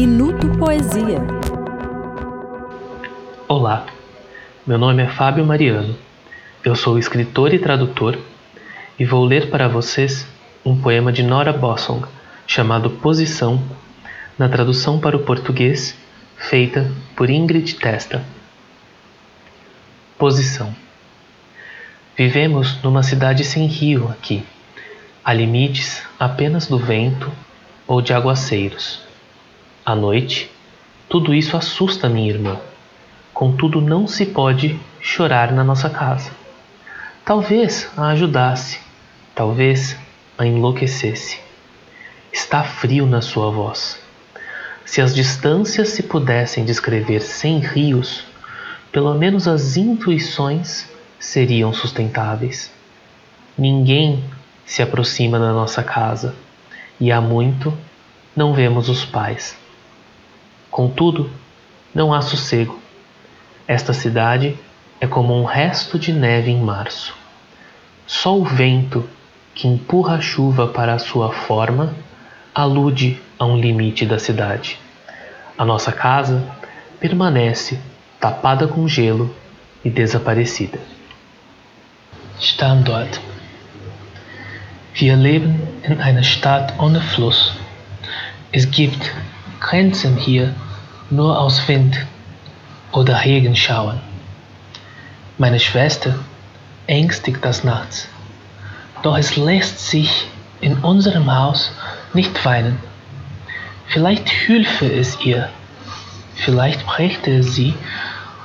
Minuto Poesia. Olá, meu nome é Fábio Mariano. Eu sou escritor e tradutor e vou ler para vocês um poema de Nora Bossong chamado Posição, na tradução para o português feita por Ingrid Testa. Posição. Vivemos numa cidade sem rio aqui. Há limites apenas do vento ou de aguaceiros. À noite, tudo isso assusta minha irmã. Contudo, não se pode chorar na nossa casa. Talvez a ajudasse, talvez a enlouquecesse. Está frio na sua voz. Se as distâncias se pudessem descrever sem rios, pelo menos as intuições seriam sustentáveis. Ninguém se aproxima da nossa casa e há muito não vemos os pais. Contudo, não há sossego. Esta cidade é como um resto de neve em março. Só o vento que empurra a chuva para a sua forma alude a um limite da cidade. A nossa casa permanece tapada com gelo e desaparecida. Standort Wir leben in einer Stadt ohne Fluss. Es gibt Grenzen hier nur aus Wind oder Regenschauern. Meine Schwester ängstigt das nachts, doch es lässt sich in unserem Haus nicht weinen. Vielleicht hülfe es ihr, vielleicht brächte sie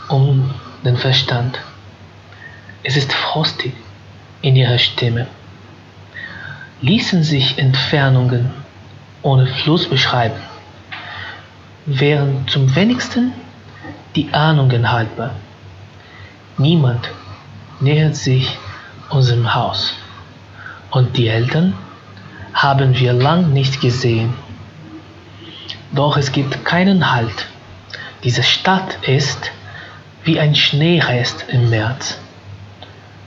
um den Verstand. Es ist frostig in ihrer Stimme ließen sich Entfernungen ohne Fluss beschreiben, wären zum wenigsten die Ahnungen haltbar. Niemand nähert sich unserem Haus und die Eltern haben wir lang nicht gesehen. Doch es gibt keinen Halt. Diese Stadt ist wie ein Schneerest im März.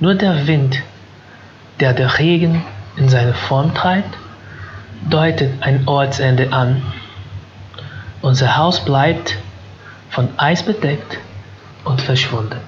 Nur der Wind, der der Regen in seine Form treibt, deutet ein Ortsende an. Unser Haus bleibt von Eis bedeckt und verschwunden.